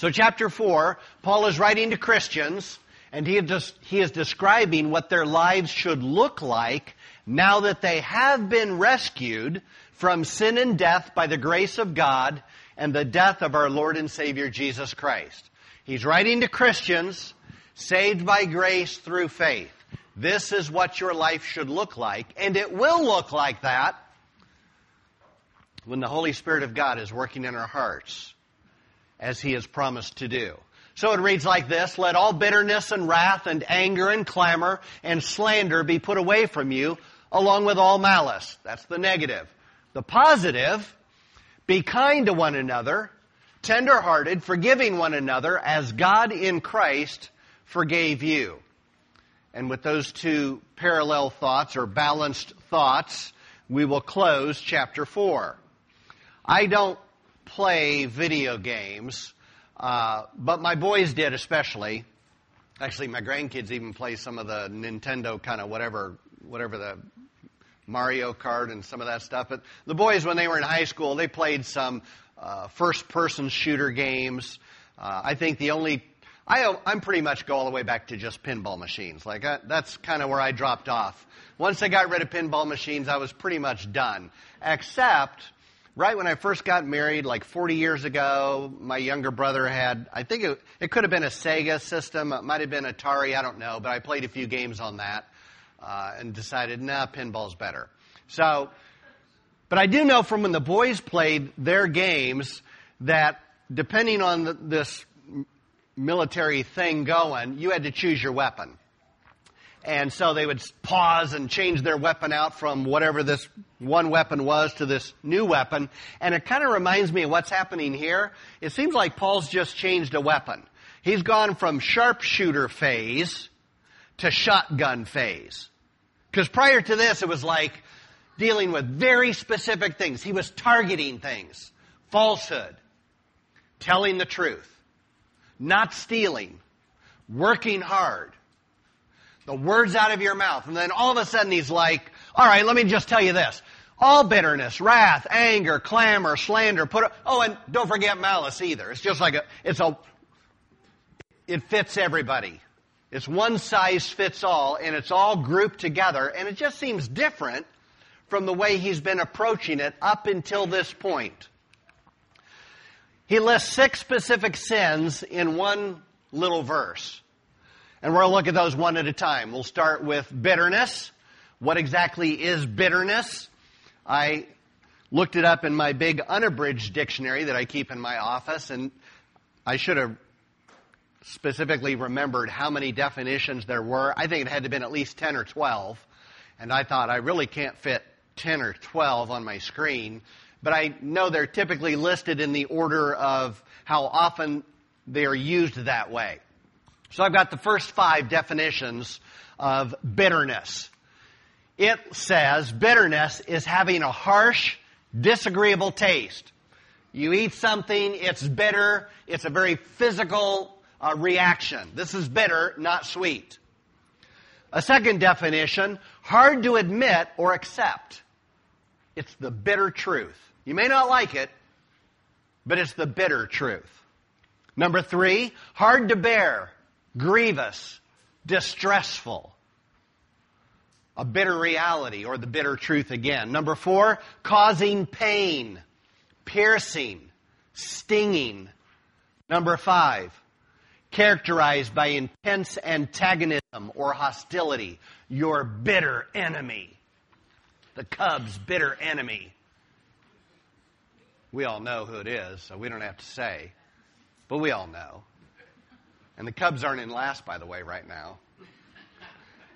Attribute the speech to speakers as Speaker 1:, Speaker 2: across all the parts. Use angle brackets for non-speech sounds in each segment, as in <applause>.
Speaker 1: So, chapter 4, Paul is writing to Christians, and he is, he is describing what their lives should look like now that they have been rescued from sin and death by the grace of God and the death of our Lord and Savior Jesus Christ. He's writing to Christians saved by grace through faith. This is what your life should look like, and it will look like that when the Holy Spirit of God is working in our hearts as He has promised to do. So it reads like this, Let all bitterness and wrath and anger and clamor and slander be put away from you, along with all malice. That's the negative. The positive, be kind to one another, tenderhearted, forgiving one another, as God in Christ forgave you. And with those two parallel thoughts or balanced thoughts, we will close chapter 4. I don't play video games, uh, but my boys did especially. Actually, my grandkids even play some of the Nintendo kind of whatever, whatever the Mario Kart and some of that stuff. But the boys, when they were in high school, they played some uh, first-person shooter games. Uh, I think the only I, I'm pretty much go all the way back to just pinball machines. Like I, that's kind of where I dropped off. Once I got rid of pinball machines, I was pretty much done. Except right when I first got married, like 40 years ago, my younger brother had, I think it, it could have been a Sega system, it might have been Atari, I don't know, but I played a few games on that uh, and decided, nah, pinball's better. So, but I do know from when the boys played their games that depending on the, this military thing going, you had to choose your weapon. And so they would pause and change their weapon out from whatever this one weapon was to this new weapon. And it kind of reminds me of what's happening here. It seems like Paul's just changed a weapon. He's gone from sharpshooter phase to shotgun phase. Because prior to this, it was like dealing with very specific things. He was targeting things. Falsehood. Telling the truth. Not stealing. Working hard the words out of your mouth. And then all of a sudden he's like, all right, let me just tell you this. All bitterness, wrath, anger, clamor, slander, put, oh, and don't forget malice either. It's just like a, it's a, it fits everybody. It's one size fits all, and it's all grouped together, and it just seems different from the way he's been approaching it up until this point. He lists six specific sins in one little verse. And we're going to look at those one at a time. We'll start with bitterness. What exactly is bitterness? I looked it up in my big unabridged dictionary that I keep in my office, and I should have specifically remembered how many definitions there were. I think it had to have been at least 10 or 12. And I thought, I really can't fit 10 or 12 on my screen. But I know they're typically listed in the order of how often they are used that way. So I've got the first five definitions of bitterness. It says bitterness is having a harsh, disagreeable taste. You eat something, it's bitter, it's a very physical uh, reaction. This is bitter, not sweet. A second definition, hard to admit or accept. It's the bitter truth. You may not like it, but it's the bitter truth. Number three, hard to bear, grievous, distressful. A bitter reality or the bitter truth again. Number four, causing pain, piercing, stinging. Number five, characterized by intense antagonism or hostility, your bitter enemy. The Cubs' bitter enemy. We all know who it is, so we don't have to say, but we all know. And the Cubs aren't in last, by the way, right now.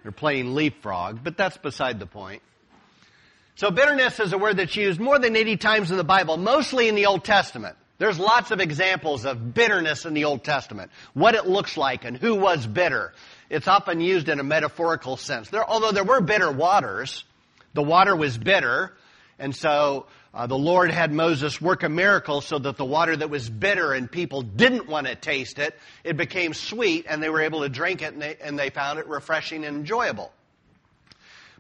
Speaker 1: They're playing leapfrog, but that's beside the point. So bitterness is a word that's used more than 80 times in the Bible, mostly in the Old Testament. There's lots of examples of bitterness in the Old Testament. What it looks like and who was bitter. It's often used in a metaphorical sense. There, although there were bitter waters, the water was bitter, and so uh, the Lord had Moses work a miracle so that the water that was bitter and people didn't want to taste it, it became sweet and they were able to drink it and they, and they found it refreshing and enjoyable.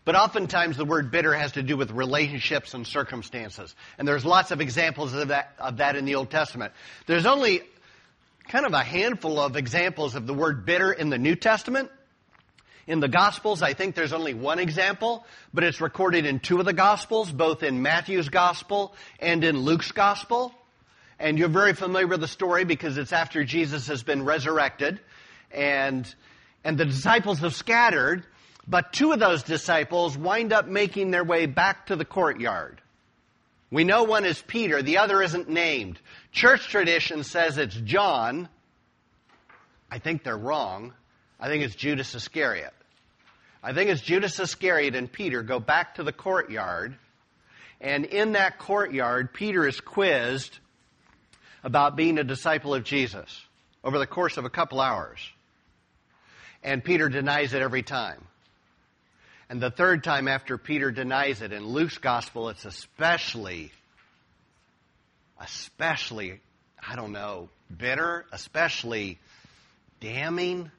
Speaker 1: But oftentimes the word bitter has to do with relationships and circumstances. And there's lots of examples of that, of that in the Old Testament. There's only kind of a handful of examples of the word bitter in the New Testament. In the Gospels, I think there's only one example, but it's recorded in two of the Gospels, both in Matthew's Gospel and in Luke's Gospel. And you're very familiar with the story because it's after Jesus has been resurrected and, and the disciples have scattered, but two of those disciples wind up making their way back to the courtyard. We know one is Peter, the other isn't named. Church tradition says it's John. I think they're wrong. I think it's Judas Iscariot. I think it's Judas Iscariot and Peter go back to the courtyard, and in that courtyard, Peter is quizzed about being a disciple of Jesus over the course of a couple hours. And Peter denies it every time. And the third time after Peter denies it, in Luke's gospel, it's especially, especially, I don't know, bitter, especially damning.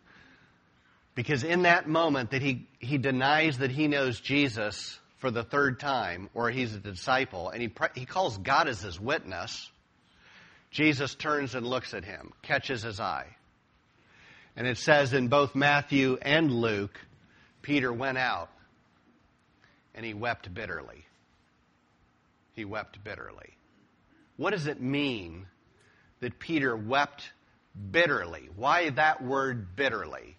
Speaker 1: Because in that moment that he, he denies that he knows Jesus for the third time, or he's a disciple, and he, he calls God as his witness, Jesus turns and looks at him, catches his eye. And it says in both Matthew and Luke, Peter went out and he wept bitterly. He wept bitterly. What does it mean that Peter wept bitterly? Why that word bitterly?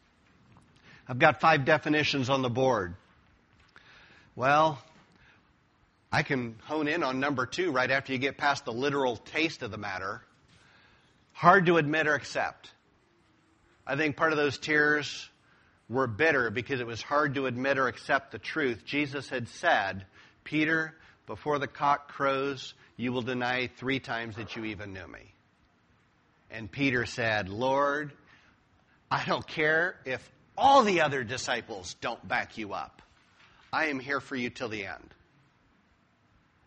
Speaker 1: I've got five definitions on the board. Well, I can hone in on number two right after you get past the literal taste of the matter. Hard to admit or accept. I think part of those tears were bitter because it was hard to admit or accept the truth. Jesus had said, Peter, before the cock crows, you will deny three times that you even knew me. And Peter said, Lord, I don't care if all the other disciples don't back you up. I am here for you till the end.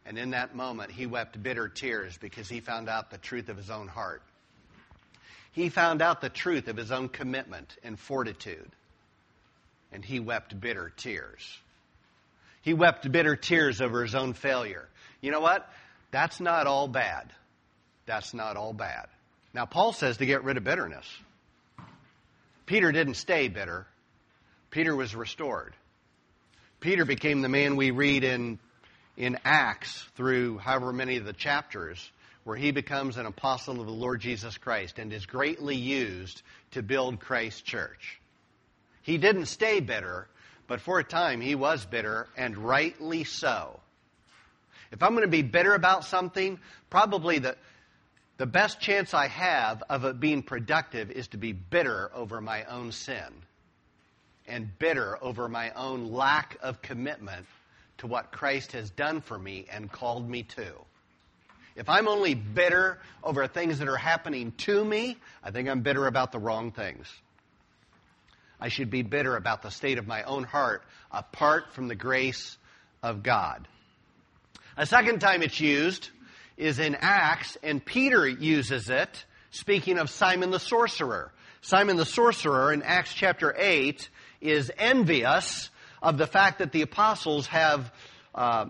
Speaker 1: And in that moment, he wept bitter tears because he found out the truth of his own heart. He found out the truth of his own commitment and fortitude and he wept bitter tears. He wept bitter tears over his own failure. You know what? That's not all bad. That's not all bad. Now, Paul says to get rid of bitterness. Peter didn't stay bitter, Peter was restored. Peter became the man we read in, in Acts through however many of the chapters where he becomes an apostle of the Lord Jesus Christ and is greatly used to build Christ's church. He didn't stay bitter, but for a time he was bitter, and rightly so. If I'm going to be bitter about something, probably the, the best chance I have of it being productive is to be bitter over my own sin and bitter over my own lack of commitment to what Christ has done for me and called me to. If I'm only bitter over things that are happening to me, I think I'm bitter about the wrong things. I should be bitter about the state of my own heart apart from the grace of God. A second time it's used is in Acts, and Peter uses it, speaking of Simon the sorcerer. Simon the sorcerer in Acts chapter 8 is envious of the fact that the apostles have, uh,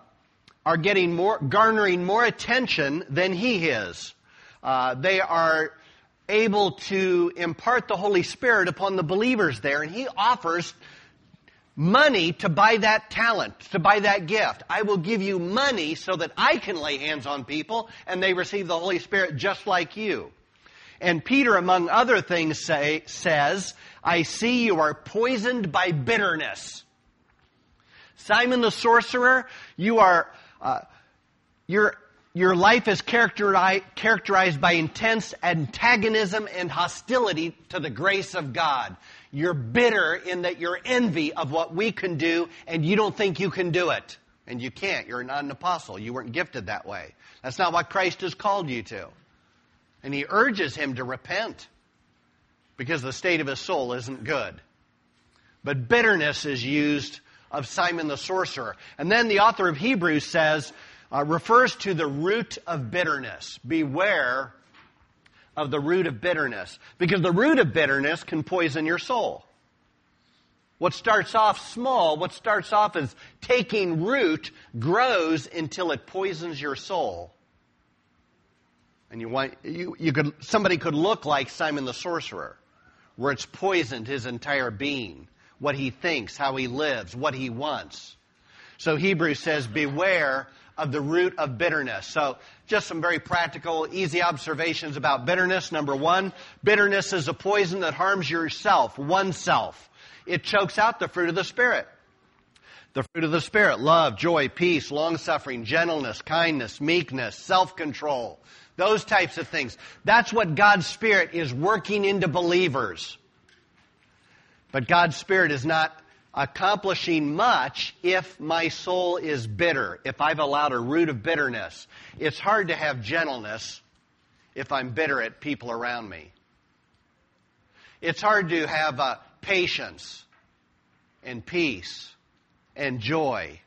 Speaker 1: are getting more, garnering more attention than he is. Uh, they are able to impart the Holy Spirit upon the believers there, and he offers money to buy that talent, to buy that gift. I will give you money so that I can lay hands on people and they receive the Holy Spirit just like you. And Peter, among other things, say, says, I see you are poisoned by bitterness. Simon the sorcerer, you are, uh, you're your life is characterized, characterized by intense antagonism and hostility to the grace of God. You're bitter in that you're envy of what we can do and you don't think you can do it. And you can't. You're not an apostle. You weren't gifted that way. That's not what Christ has called you to. And he urges him to repent because the state of his soul isn't good. But bitterness is used of Simon the sorcerer. And then the author of Hebrews says, uh, refers to the root of bitterness. Beware of the root of bitterness. Because the root of bitterness can poison your soul. What starts off small, what starts off as taking root, grows until it poisons your soul. And you want, you, you could, somebody could look like Simon the sorcerer, where it's poisoned his entire being, what he thinks, how he lives, what he wants. So Hebrews says, beware of the root of bitterness. So just some very practical, easy observations about bitterness. Number one, bitterness is a poison that harms yourself, oneself. It chokes out the fruit of the Spirit. The fruit of the Spirit, love, joy, peace, long suffering, gentleness, kindness, meekness, self control. Those types of things. That's what God's Spirit is working into believers. But God's Spirit is not accomplishing much if my soul is bitter, if I've allowed a root of bitterness. It's hard to have gentleness if I'm bitter at people around me. It's hard to have uh, patience and peace and joy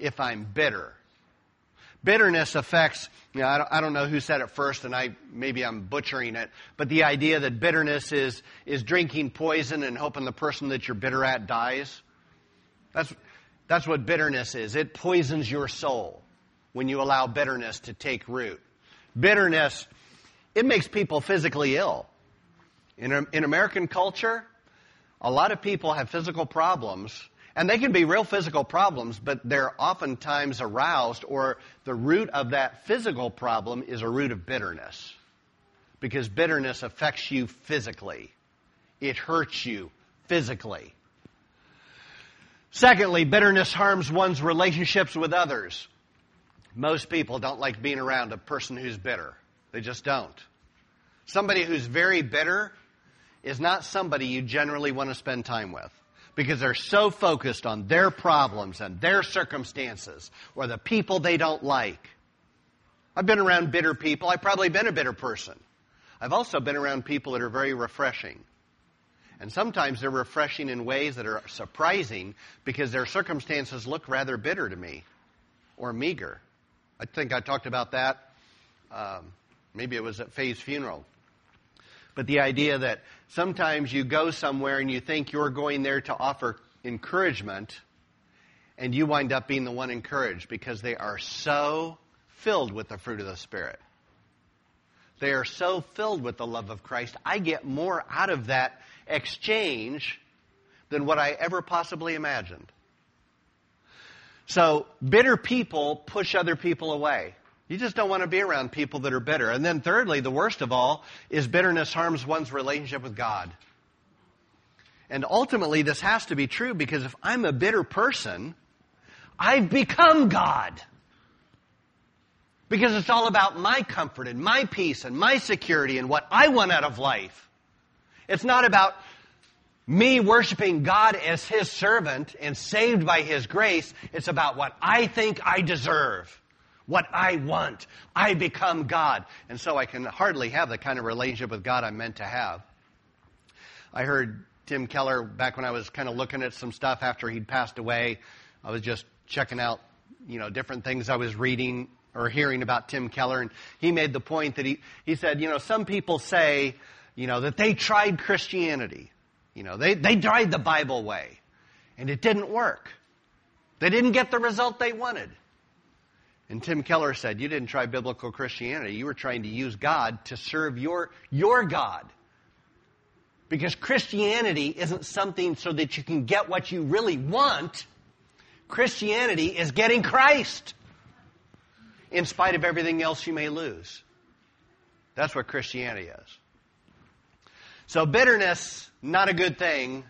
Speaker 1: if I'm bitter. Bitterness affects, you know, I don't, I don't, know who said it first, and I maybe I'm butchering it, but the idea that bitterness is is drinking poison and hoping the person that you're bitter at dies. That's that's what bitterness is. It poisons your soul when you allow bitterness to take root. Bitterness, it makes people physically ill. In, in American culture, a lot of people have physical problems and they can be real physical problems, but they're oftentimes aroused, or the root of that physical problem is a root of bitterness. Because bitterness affects you physically, it hurts you physically. Secondly, bitterness harms one's relationships with others. Most people don't like being around a person who's bitter. They just don't. Somebody who's very bitter is not somebody you generally want to spend time with because they're so focused on their problems and their circumstances or the people they don't like. I've been around bitter people. I've probably been a bitter person. I've also been around people that are very refreshing. And sometimes they're refreshing in ways that are surprising because their circumstances look rather bitter to me or meager. I think I talked about that. Um, maybe it was at Faye's funeral. But the idea that sometimes you go somewhere and you think you're going there to offer encouragement, and you wind up being the one encouraged because they are so filled with the fruit of the Spirit. They are so filled with the love of Christ. I get more out of that exchange than what I ever possibly imagined. So, bitter people push other people away. You just don't want to be around people that are bitter. And then, thirdly, the worst of all is bitterness harms one's relationship with God. And ultimately, this has to be true because if I'm a bitter person, I've become God. Because it's all about my comfort and my peace and my security and what I want out of life. It's not about me worshiping God as His servant and saved by His grace. It's about what I think I deserve what I want. I become God. And so I can hardly have the kind of relationship with God I'm meant to have. I heard Tim Keller back when I was kind of looking at some stuff after he'd passed away. I was just checking out, you know, different things I was reading or hearing about Tim Keller. And he made the point that he, he said, you know, some people say, you know, that they tried Christianity. You know, they, they tried the Bible way. And it didn't work. They didn't get the result they wanted. And Tim Keller said, You didn't try biblical Christianity. You were trying to use God to serve your, your God. Because Christianity isn't something so that you can get what you really want. Christianity is getting Christ in spite of everything else you may lose. That's what Christianity is. So bitterness, not a good thing.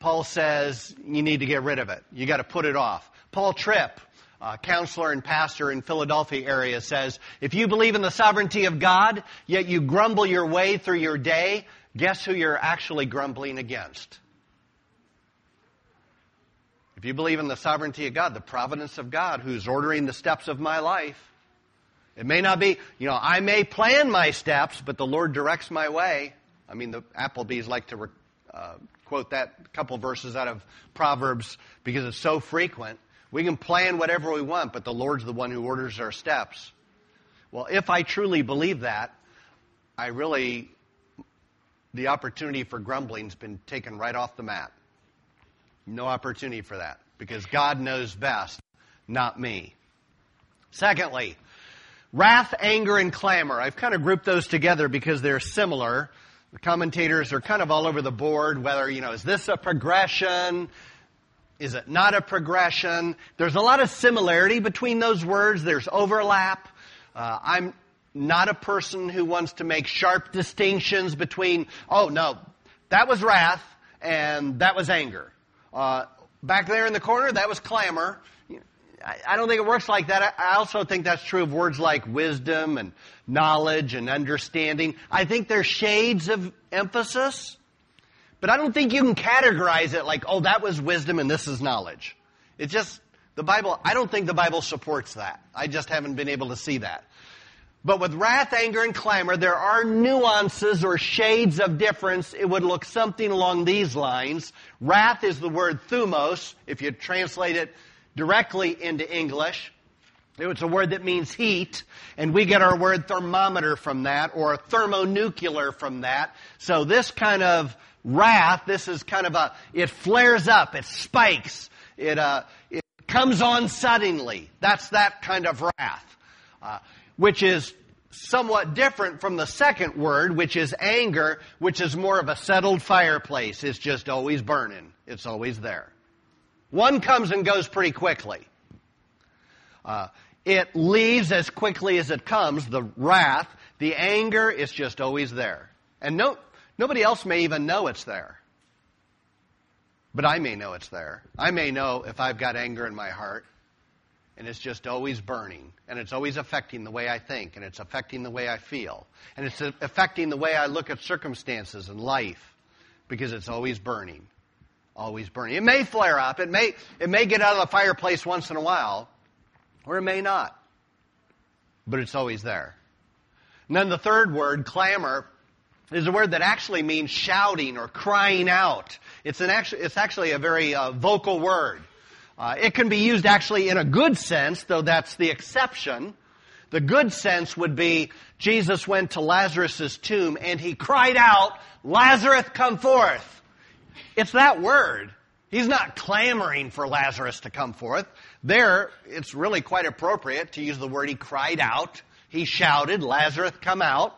Speaker 1: Paul says you need to get rid of it. You got to put it off. Paul Tripp, uh, counselor and pastor in Philadelphia area says, if you believe in the sovereignty of God, yet you grumble your way through your day, guess who you're actually grumbling against? If you believe in the sovereignty of God, the providence of God who's ordering the steps of my life, it may not be, you know, I may plan my steps, but the Lord directs my way. I mean, the Applebee's like to uh, quote that couple verses out of Proverbs because it's so frequent. We can plan whatever we want, but the Lord's the one who orders our steps. Well, if I truly believe that, I really, the opportunity for grumbling's been taken right off the mat. No opportunity for that because God knows best, not me. Secondly, Wrath, anger, and clamor. I've kind of grouped those together because they're similar. The commentators are kind of all over the board whether, you know, is this a progression? Is it not a progression? There's a lot of similarity between those words. There's overlap. Uh, I'm not a person who wants to make sharp distinctions between, oh no, that was wrath and that was anger. Uh, back there in the corner, that was clamor. I don't think it works like that. I also think that's true of words like wisdom and knowledge and understanding. I think they're shades of emphasis, but I don't think you can categorize it like, oh, that was wisdom and this is knowledge. It's just, the Bible, I don't think the Bible supports that. I just haven't been able to see that. But with wrath, anger, and clamor, there are nuances or shades of difference. It would look something along these lines. Wrath is the word thumos. If you translate it directly into English, it's a word that means heat, and we get our word thermometer from that, or thermonuclear from that. So this kind of wrath, this is kind of a, it flares up, it spikes, it, uh, it comes on suddenly. That's that kind of wrath. Uh, which is somewhat different from the second word, which is anger, which is more of a settled fireplace. It's just always burning. It's always there. One comes and goes pretty quickly. Uh, it leaves as quickly as it comes, the wrath. The anger is just always there. And no, nobody else may even know it's there. But I may know it's there. I may know if I've got anger in my heart and it's just always burning, and it's always affecting the way I think, and it's affecting the way I feel, and it's affecting the way I look at circumstances and life, because it's always burning, always burning. It may flare up, it may it may get out of the fireplace once in a while, or it may not, but it's always there. And then the third word, clamor, is a word that actually means shouting or crying out. It's an actually it's actually a very uh, vocal word. Uh, it can be used actually in a good sense, though that's the exception. The good sense would be Jesus went to Lazarus' tomb and he cried out, Lazarus, come forth. It's that word. He's not clamoring for Lazarus to come forth. There, it's really quite appropriate to use the word he cried out. He shouted, Lazarus, come out.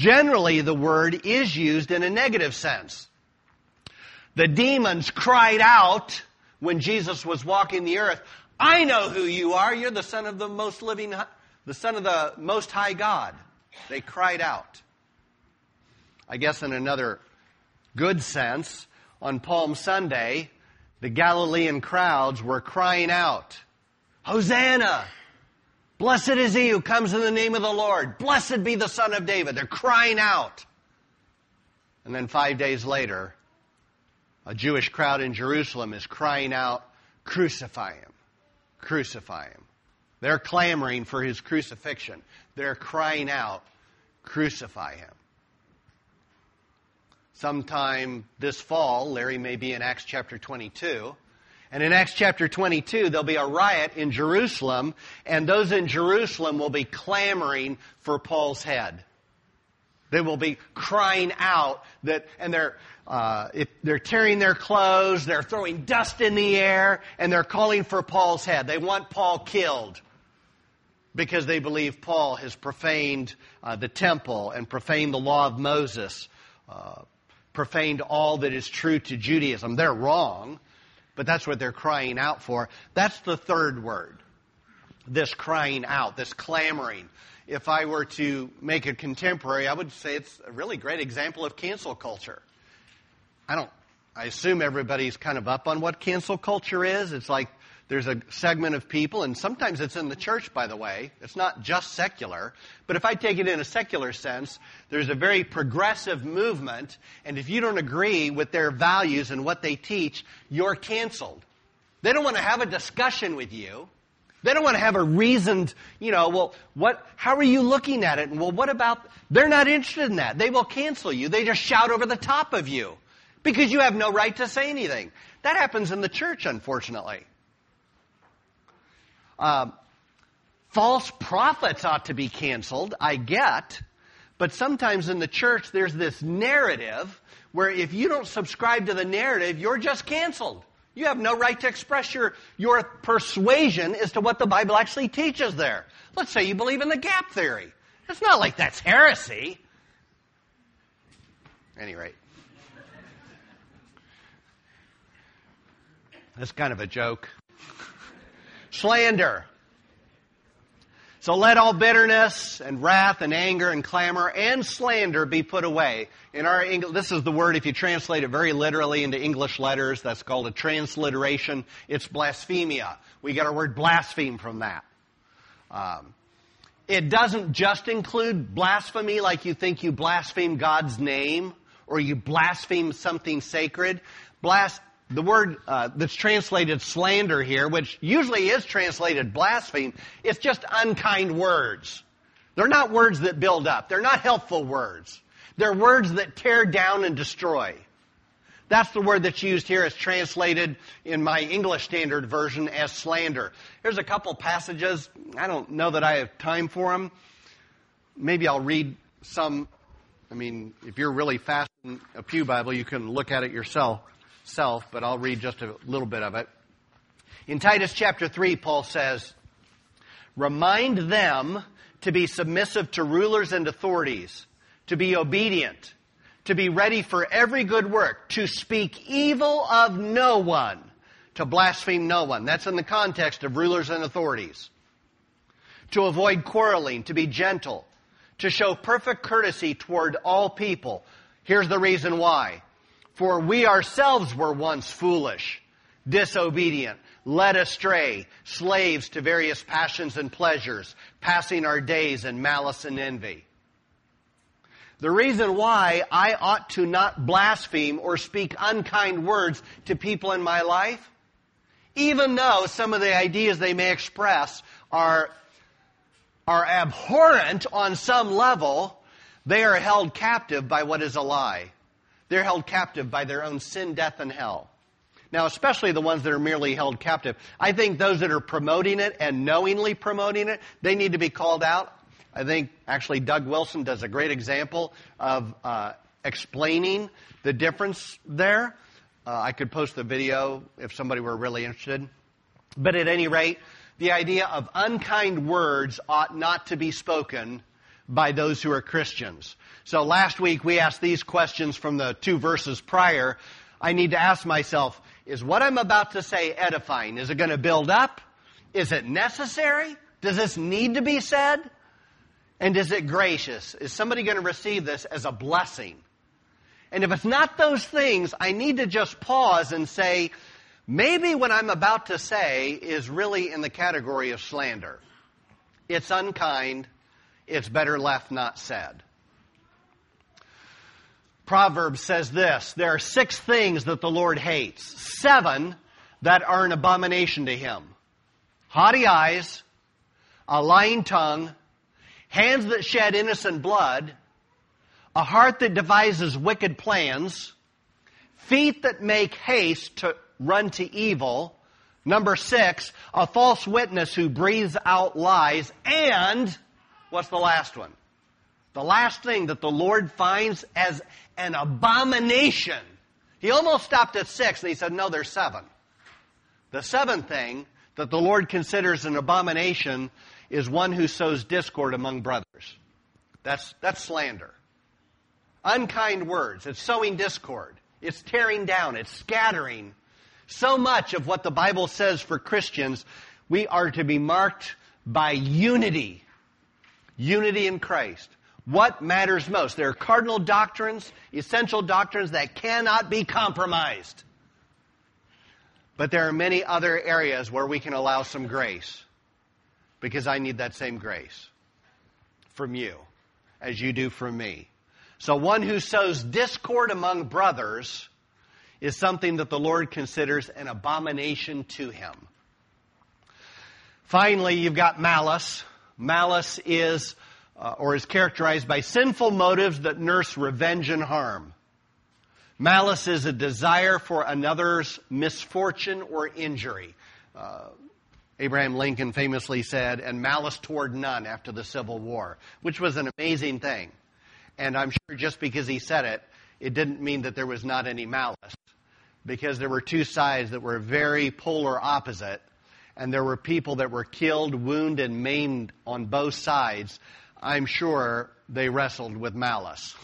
Speaker 1: Generally, the word is used in a negative sense. The demons cried out when Jesus was walking the earth, I know who you are. You're the son of the most living, the son of the most high God. They cried out. I guess in another good sense, on Palm Sunday, the Galilean crowds were crying out, Hosanna! Blessed is he who comes in the name of the Lord. Blessed be the son of David. They're crying out. And then five days later, a Jewish crowd in Jerusalem is crying out, Crucify him! Crucify him! They're clamoring for his crucifixion. They're crying out, Crucify him! Sometime this fall, Larry may be in Acts chapter 22. And in Acts chapter 22, there'll be a riot in Jerusalem, and those in Jerusalem will be clamoring for Paul's head. They will be crying out that, and they're, uh, they're tearing their clothes, they're throwing dust in the air, and they're calling for Paul's head. They want Paul killed because they believe Paul has profaned uh, the temple and profaned the law of Moses, uh, profaned all that is true to Judaism. They're wrong, but that's what they're crying out for. That's the third word. This crying out, this clamoring. If I were to make a contemporary, I would say it's a really great example of cancel culture. I don't, I assume everybody's kind of up on what cancel culture is. It's like there's a segment of people, and sometimes it's in the church, by the way. It's not just secular. But if I take it in a secular sense, there's a very progressive movement, and if you don't agree with their values and what they teach, you're canceled. They don't want to have a discussion with you. They don't want to have a reasoned, you know, well, what, how are you looking at it? And well, what about, they're not interested in that. They will cancel you. They just shout over the top of you because you have no right to say anything. That happens in the church, unfortunately. Uh, false prophets ought to be canceled, I get, but sometimes in the church there's this narrative where if you don't subscribe to the narrative, you're just canceled. You have no right to express your, your persuasion as to what the Bible actually teaches there. Let's say you believe in the gap theory. It's not like that's heresy. any rate. That's kind of a joke. Slander. So let all bitterness and wrath and anger and clamor and slander be put away. In our English, this is the word, if you translate it very literally into English letters, that's called a transliteration. It's blasphemia. We get our word blaspheme from that. Um, it doesn't just include blasphemy like you think you blaspheme God's name or you blaspheme something sacred. Blas- the word uh, that's translated slander here, which usually is translated blaspheme, it's just unkind words. They're not words that build up. They're not helpful words. They're words that tear down and destroy. That's the word that's used here as translated in my English Standard Version as slander. Here's a couple passages. I don't know that I have time for them. Maybe I'll read some. I mean, if you're really fast in a Pew Bible, you can look at it yourself self, but I'll read just a little bit of it. In Titus chapter 3, Paul says, Remind them to be submissive to rulers and authorities, to be obedient, to be ready for every good work, to speak evil of no one, to blaspheme no one. That's in the context of rulers and authorities. To avoid quarreling, to be gentle, to show perfect courtesy toward all people. Here's the reason why. For we ourselves were once foolish, disobedient, led astray, slaves to various passions and pleasures, passing our days in malice and envy. The reason why I ought to not blaspheme or speak unkind words to people in my life, even though some of the ideas they may express are, are abhorrent on some level, they are held captive by what is a lie. They're held captive by their own sin, death, and hell. Now, especially the ones that are merely held captive. I think those that are promoting it and knowingly promoting it, they need to be called out. I think actually Doug Wilson does a great example of uh, explaining the difference there. Uh, I could post the video if somebody were really interested. But at any rate, the idea of unkind words ought not to be spoken by those who are Christians. So last week we asked these questions from the two verses prior. I need to ask myself, is what I'm about to say edifying? Is it going to build up? Is it necessary? Does this need to be said? And is it gracious? Is somebody going to receive this as a blessing? And if it's not those things, I need to just pause and say, maybe what I'm about to say is really in the category of slander. It's unkind it's better left not said. Proverbs says this There are six things that the Lord hates, seven that are an abomination to him haughty eyes, a lying tongue, hands that shed innocent blood, a heart that devises wicked plans, feet that make haste to run to evil. Number six, a false witness who breathes out lies, and What's the last one? The last thing that the Lord finds as an abomination. He almost stopped at six and he said, no, there's seven. The seventh thing that the Lord considers an abomination is one who sows discord among brothers. That's, that's slander. Unkind words. It's sowing discord. It's tearing down. It's scattering. So much of what the Bible says for Christians, we are to be marked by unity unity in Christ. What matters most? There are cardinal doctrines, essential doctrines that cannot be compromised. But there are many other areas where we can allow some grace because I need that same grace from you as you do from me. So one who sows discord among brothers is something that the Lord considers an abomination to him. Finally, you've got malice. Malice is, uh, or is characterized by sinful motives that nurse revenge and harm. Malice is a desire for another's misfortune or injury. Uh, Abraham Lincoln famously said, and malice toward none after the Civil War, which was an amazing thing. And I'm sure just because he said it, it didn't mean that there was not any malice. because there were two sides that were very polar opposite, and there were people that were killed, wounded, and maimed on both sides. I'm sure they wrestled with malice.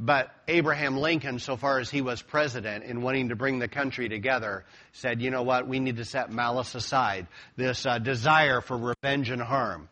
Speaker 1: But Abraham Lincoln, so far as he was president in wanting to bring the country together, said, you know what, we need to set malice aside. This uh, desire for revenge and harm,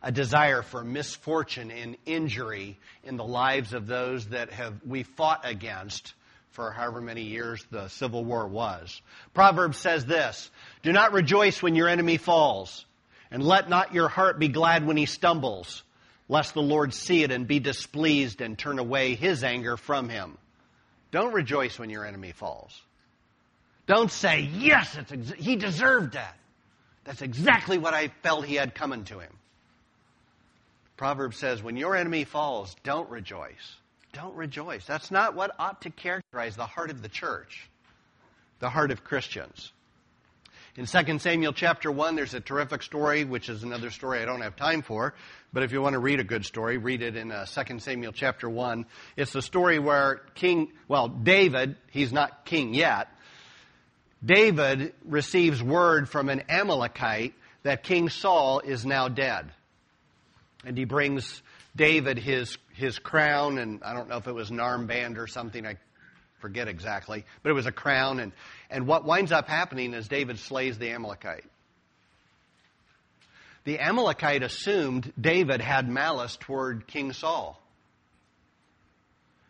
Speaker 1: a desire for misfortune and injury in the lives of those that have we fought against for however many years the Civil War was. Proverbs says this, do not rejoice when your enemy falls, and let not your heart be glad when he stumbles lest the Lord see it and be displeased and turn away his anger from him. Don't rejoice when your enemy falls. Don't say, yes, ex- he deserved that. That's exactly what I felt he had coming to him. Proverbs says, when your enemy falls, don't rejoice. Don't rejoice. That's not what ought to characterize the heart of the church, the heart of Christians. In 2 Samuel chapter 1, there's a terrific story, which is another story I don't have time for. But if you want to read a good story, read it in uh, 2 Samuel chapter 1. It's the story where King, well, David, he's not king yet, David receives word from an Amalekite that King Saul is now dead. And he brings David his, his crown, and I don't know if it was an armband or something, I forget exactly, but it was a crown, and and what winds up happening is David slays the Amalekite. The Amalekite assumed David had malice toward King Saul.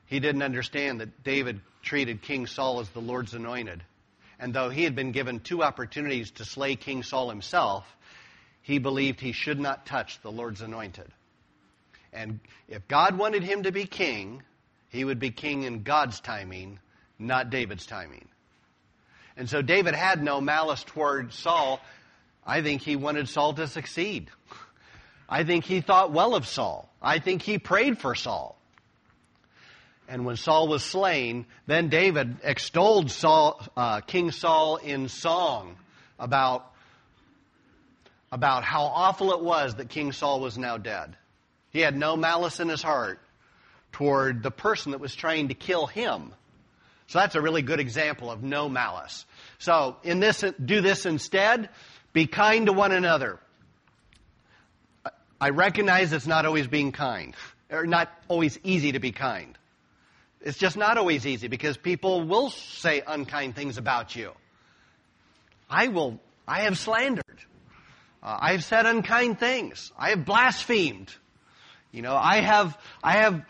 Speaker 1: He didn't understand that David treated King Saul as the Lord's anointed. And though he had been given two opportunities to slay King Saul himself, he believed he should not touch the Lord's anointed. And if God wanted him to be king, he would be king in God's timing, not David's timing. And so David had no malice toward Saul. I think he wanted Saul to succeed. I think he thought well of Saul. I think he prayed for Saul. And when Saul was slain, then David extolled Saul, uh, King Saul in song about, about how awful it was that King Saul was now dead. He had no malice in his heart toward the person that was trying to kill him. So that's a really good example of no malice. So in this, do this instead. Be kind to one another. I recognize it's not always being kind, or not always easy to be kind. It's just not always easy because people will say unkind things about you. I will, I have slandered. Uh, I have said unkind things. I have blasphemed. You know, I have, I have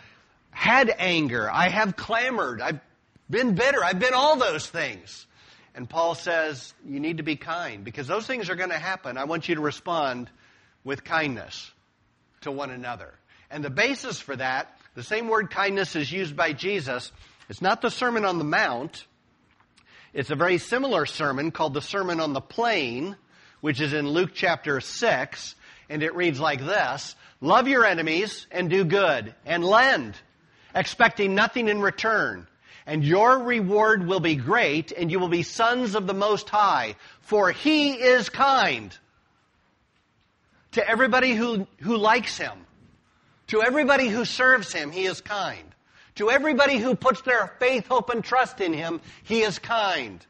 Speaker 1: had anger. I have clamored. I've been bitter. I've been all those things. And Paul says, you need to be kind because those things are going to happen. I want you to respond with kindness to one another. And the basis for that, the same word kindness is used by Jesus. It's not the Sermon on the Mount. It's a very similar sermon called the Sermon on the Plain, which is in Luke chapter 6. And it reads like this Love your enemies and do good and lend, expecting nothing in return and your reward will be great, and you will be sons of the Most High, for He is kind to everybody who, who likes Him. To everybody who serves Him, He is kind. To everybody who puts their faith, hope, and trust in Him, He is kind.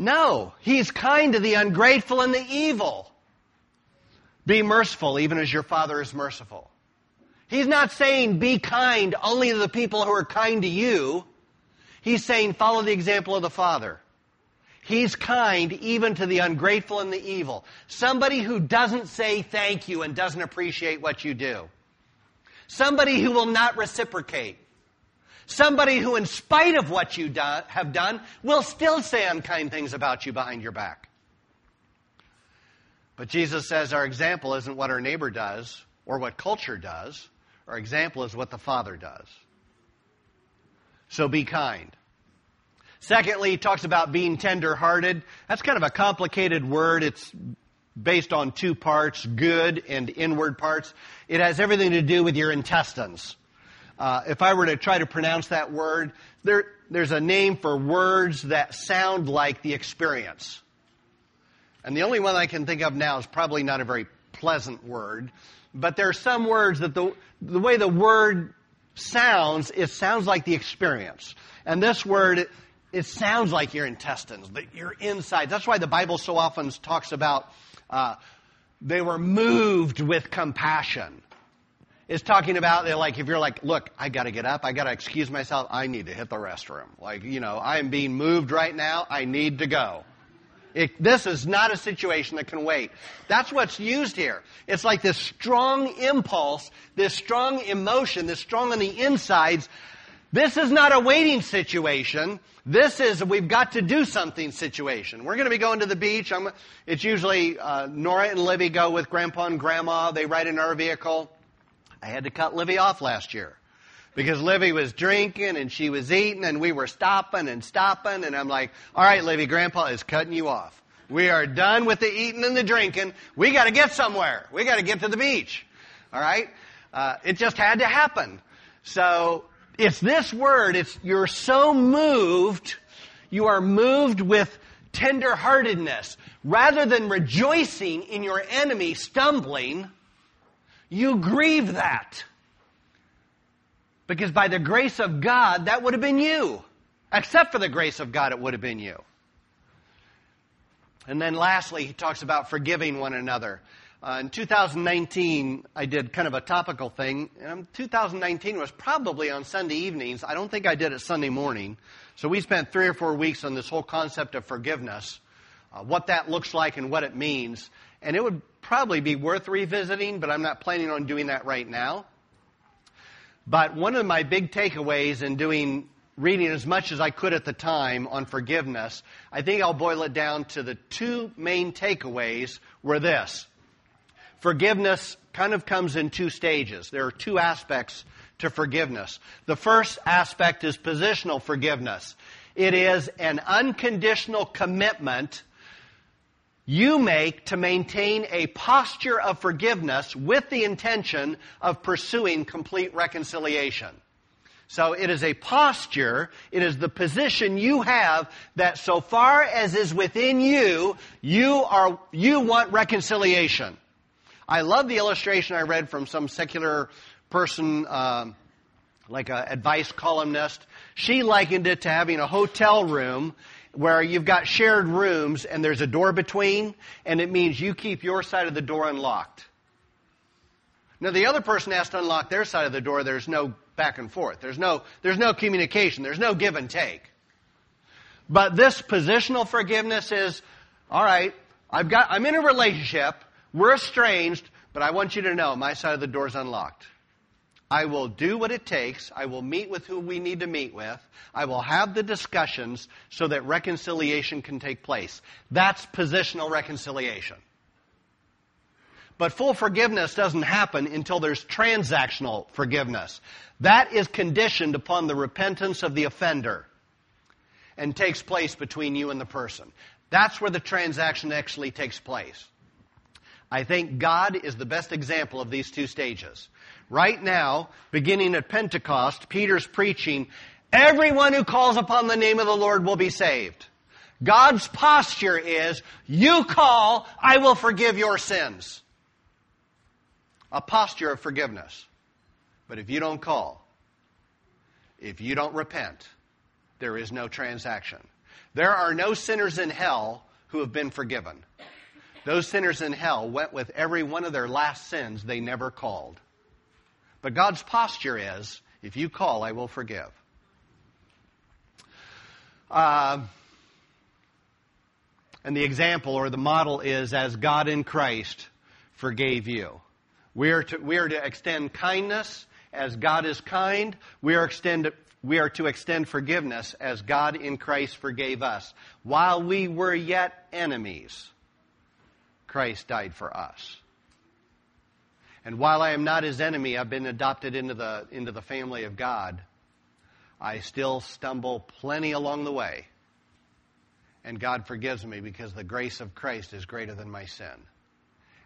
Speaker 1: No, He's kind to the ungrateful and the evil. Be merciful, even as your Father is merciful. He's not saying be kind only to the people who are kind to you. He's saying follow the example of the Father. He's kind even to the ungrateful and the evil. Somebody who doesn't say thank you and doesn't appreciate what you do. Somebody who will not reciprocate. Somebody who, in spite of what you do, have done, will still say unkind things about you behind your back. But Jesus says our example isn't what our neighbor does or what culture does. Our example is what the Father does. So be kind. Secondly, he talks about being tender-hearted. That's kind of a complicated word. It's based on two parts, good and inward parts. It has everything to do with your intestines. Uh, if I were to try to pronounce that word, there, there's a name for words that sound like the experience. And the only one I can think of now is probably not a very pleasant word, but there are some words that the, the way the word sounds, it sounds like the experience. And this word it sounds like your intestines, your insides. That's why the Bible so often talks about uh, they were moved with compassion. It's talking about like if you're like, look, I got to get up, I got to excuse myself, I need to hit the restroom. Like you know, I am being moved right now, I need to go. It, this is not a situation that can wait. That's what's used here. It's like this strong impulse, this strong emotion, this strong on the insides. This is not a waiting situation. This is we've got to do something situation. We're going to be going to the beach. I'm, it's usually uh, Nora and Livy go with Grandpa and Grandma. They ride in our vehicle. I had to cut Livy off last year because Livy was drinking and she was eating and we were stopping and stopping and I'm like, all right, Livy, Grandpa is cutting you off. We are done with the eating and the drinking. We got to get somewhere. We got to get to the beach. All right. Uh, it just had to happen. So it's this word. It's you're so moved. You are moved with tenderheartedness rather than rejoicing in your enemy stumbling. You grieve that. Because by the grace of God, that would have been you. Except for the grace of God, it would have been you. And then lastly, he talks about forgiving one another. Uh, in 2019, I did kind of a topical thing. And 2019 was probably on Sunday evenings. I don't think I did it Sunday morning. So we spent three or four weeks on this whole concept of forgiveness, uh, what that looks like and what it means. And it would probably be worth revisiting, but I'm not planning on doing that right now. But one of my big takeaways in doing reading as much as I could at the time on forgiveness, I think I'll boil it down to the two main takeaways were this. Forgiveness kind of comes in two stages. There are two aspects to forgiveness. The first aspect is positional forgiveness. It is an unconditional commitment you make to maintain a posture of forgiveness with the intention of pursuing complete reconciliation. So it is a posture, it is the position you have that so far as is within you, you are, you want reconciliation. I love the illustration I read from some secular person, um, like an advice columnist. She likened it to having a hotel room where you've got shared rooms and there's a door between, and it means you keep your side of the door unlocked. Now the other person has to unlock their side of the door. There's no back and forth. There's no, there's no communication. There's no give and take. But this positional forgiveness is, alright, I've got, I'm in a relationship, we're estranged, but I want you to know my side of the door is unlocked. I will do what it takes. I will meet with who we need to meet with. I will have the discussions so that reconciliation can take place. That's positional reconciliation. But full forgiveness doesn't happen until there's transactional forgiveness. That is conditioned upon the repentance of the offender and takes place between you and the person. That's where the transaction actually takes place. I think God is the best example of these two stages. Right now, beginning at Pentecost, Peter's preaching, everyone who calls upon the name of the Lord will be saved. God's posture is, you call, I will forgive your sins. A posture of forgiveness. But if you don't call, if you don't repent, there is no transaction. There are no sinners in hell who have been forgiven. Those sinners in hell went with every one of their last sins they never called. But God's posture is, if you call, I will forgive. Uh, and the example or the model is as God in Christ forgave you. We are to, we are to extend kindness as God is kind. We are, extend, we are to extend forgiveness as God in Christ forgave us. While we were yet enemies, Christ died for us. And while I am not his enemy, I've been adopted into the, into the family of God. I still stumble plenty along the way. And God forgives me because the grace of Christ is greater than my sin.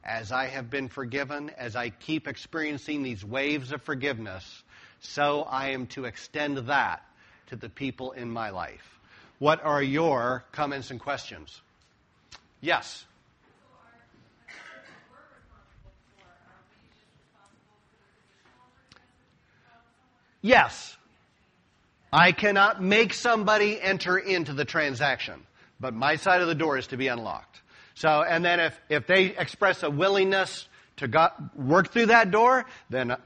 Speaker 1: As I have been forgiven, as I keep experiencing these waves of forgiveness, so I am to extend that to the people in my life. What are your comments and questions? Yes. Yes. I cannot make somebody enter into the transaction, but my side of the door is to be unlocked. So, and then if, if they express a willingness to go, work through that door, then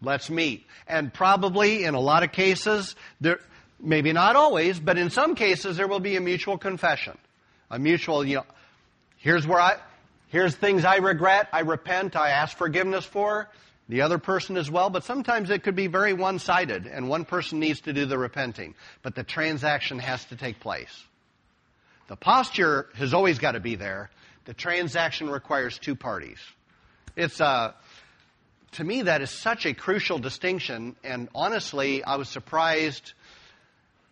Speaker 1: let's meet. And probably in a lot of cases, there, maybe not always, but in some cases there will be a mutual confession. A mutual, you know, here's where I, here's things I regret, I repent, I ask forgiveness for the other person as well, but sometimes it could be very one-sided and one person needs to do the repenting. But the transaction has to take place. The posture has always got to be there. The transaction requires two parties. It's, uh, to me, that is such a crucial distinction, and honestly, I was surprised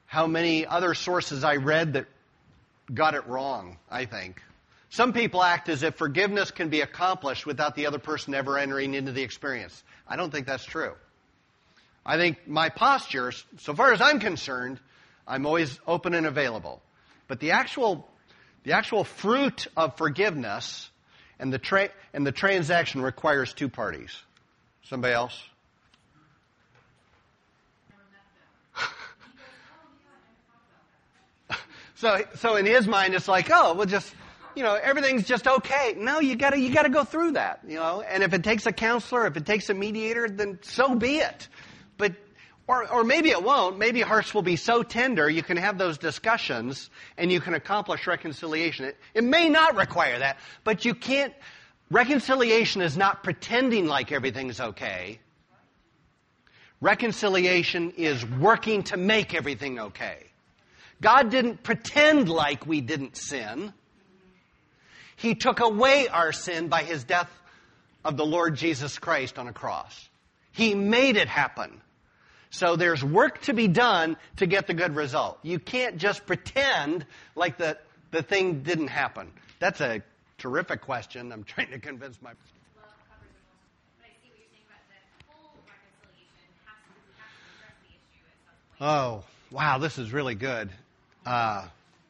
Speaker 1: how many other sources I read that got it wrong, I think. Some people act as if forgiveness can be accomplished without the other person ever entering into the experience. I don't think that's true. I think my posture, so far as I'm concerned, I'm always open and available. But the actual, the actual fruit of forgiveness and the, tra- and the transaction requires two parties. Somebody else? <laughs> so, so in his mind, it's like, oh, we'll just you know, everything's just okay. No, you gotta, you gotta go through that, you know, and if it takes a counselor, if it takes a mediator, then so be it. But, or, or maybe it won't. Maybe hearts will be so tender you can have those discussions and you can accomplish reconciliation. It, it may not require that, but you can't, reconciliation is not pretending like everything's okay. Reconciliation is working to make everything okay. God didn't pretend like we didn't sin. He took away our sin by his death of the Lord Jesus Christ on a cross. He made it happen. So there's work to be done to get the good result. You can't just pretend like the, the thing didn't happen. That's a terrific question. I'm trying to convince my. Oh, wow, this is really good. Uh,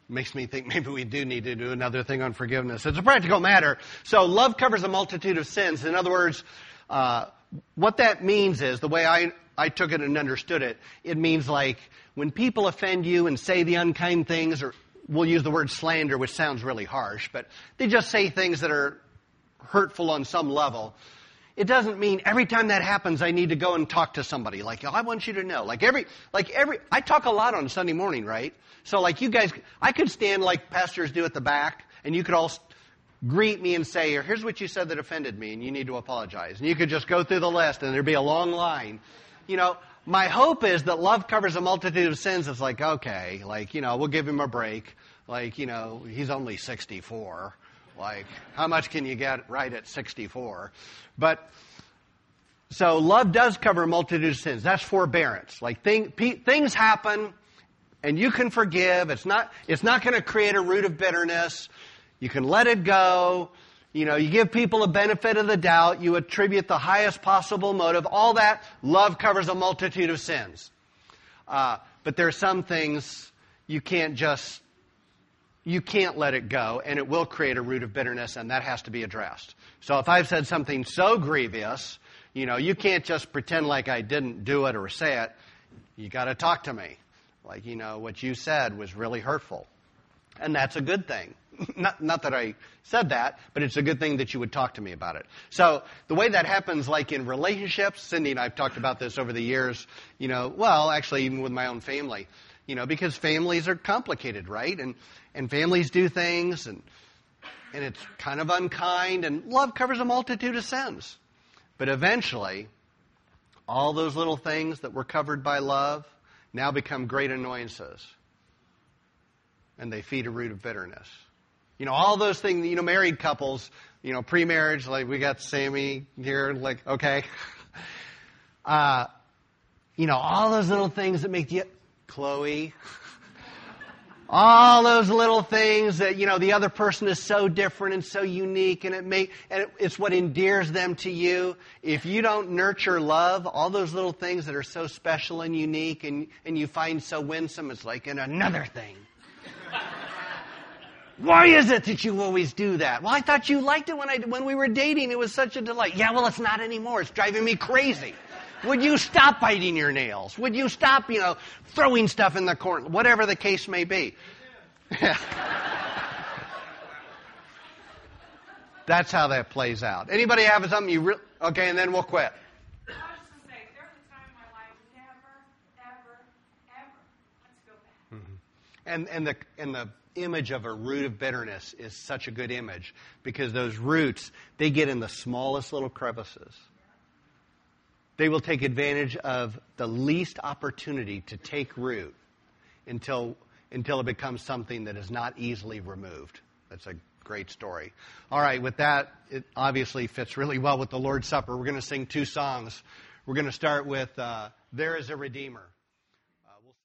Speaker 1: makes me think <laughs> maybe we do need to do another thing on forgiveness. It's a practical matter. So love covers a multitude of sins. In other words, uh, what that means is the way I I took it and understood it. It means like when people offend you and say the unkind things, or we'll use the word slander, which sounds really harsh, but they just say things that are hurtful on some level. It doesn't mean every time that happens, I need to go and talk to somebody. Like, oh, I want you to know. Like every, like every, I talk a lot on Sunday morning, right? So like you guys, I could stand like pastors do at the back, and you could all greet me and say, here's what you said that offended me, and you need to apologize. And you could just go through the list, and there'd be a long line. You know, my hope is that love covers a multitude of sins. It's like, okay, like, you know, we'll give him a break. Like, you know, he's only 64. Like, how much can you get right at 64? But, so love does cover a multitude of sins. That's forbearance. Like thing, things happen and you can forgive. It's not, it's not going to create a root of bitterness. You can let it go. You know, you give people a benefit of the doubt. You attribute the highest possible motive. All that, love covers a multitude of sins. Uh, but there are some things you can't just you can't let it go, and it will create a root of bitterness, and that has to be addressed. So if I've said something so grievous, you know, you can't just pretend like I didn't do it or say it. You got to talk to me. Like, you know, what you said was really hurtful. And that's a good thing. <laughs> not, not that I said that, but it's a good thing that you would talk to me about it. So the way that happens, like in relationships, Cindy and I have talked about this over the years, you know, well, actually even with my own family, you know, because families are complicated, right? And and families do things and and it's kind of unkind and love covers a multitude of sins. But eventually, all those little things that were covered by love now become great annoyances. And they feed a root of bitterness. You know, all those things, you know, married couples, you know, pre-marriage, like we got Sammy here, like, okay. <laughs> Uh, you know, all those little things that make you, Chloe. All those little things that, you know, the other person is so different and so unique and it may, and it's what endears them to you. If you don't nurture love, all those little things that are so special and unique and, and you find so winsome, it's like in another thing. Why is it that you always do that? Well, I thought you liked it when I, when we were dating. It was such a delight. Yeah, well, it's not anymore. It's driving me crazy. Would you stop biting your nails? Would you stop, you know, throwing stuff in the corner? Whatever the case may be. <laughs> That's how that plays out. Anybody have something you re- okay, and then we'll quit. I was
Speaker 2: just gonna say every time in my life ever, ever, ever let's go back. Mm-hmm.
Speaker 1: And, and, the, and the image of a root of bitterness is such a good image because those roots, they get in the smallest little crevices. They will take advantage of the least opportunity to take root until, until it becomes something that is not easily removed. That's a great story. All right, with that, it obviously fits really well with the Lord's Supper. We're going to sing two songs. We're going to start with uh, There is a Redeemer.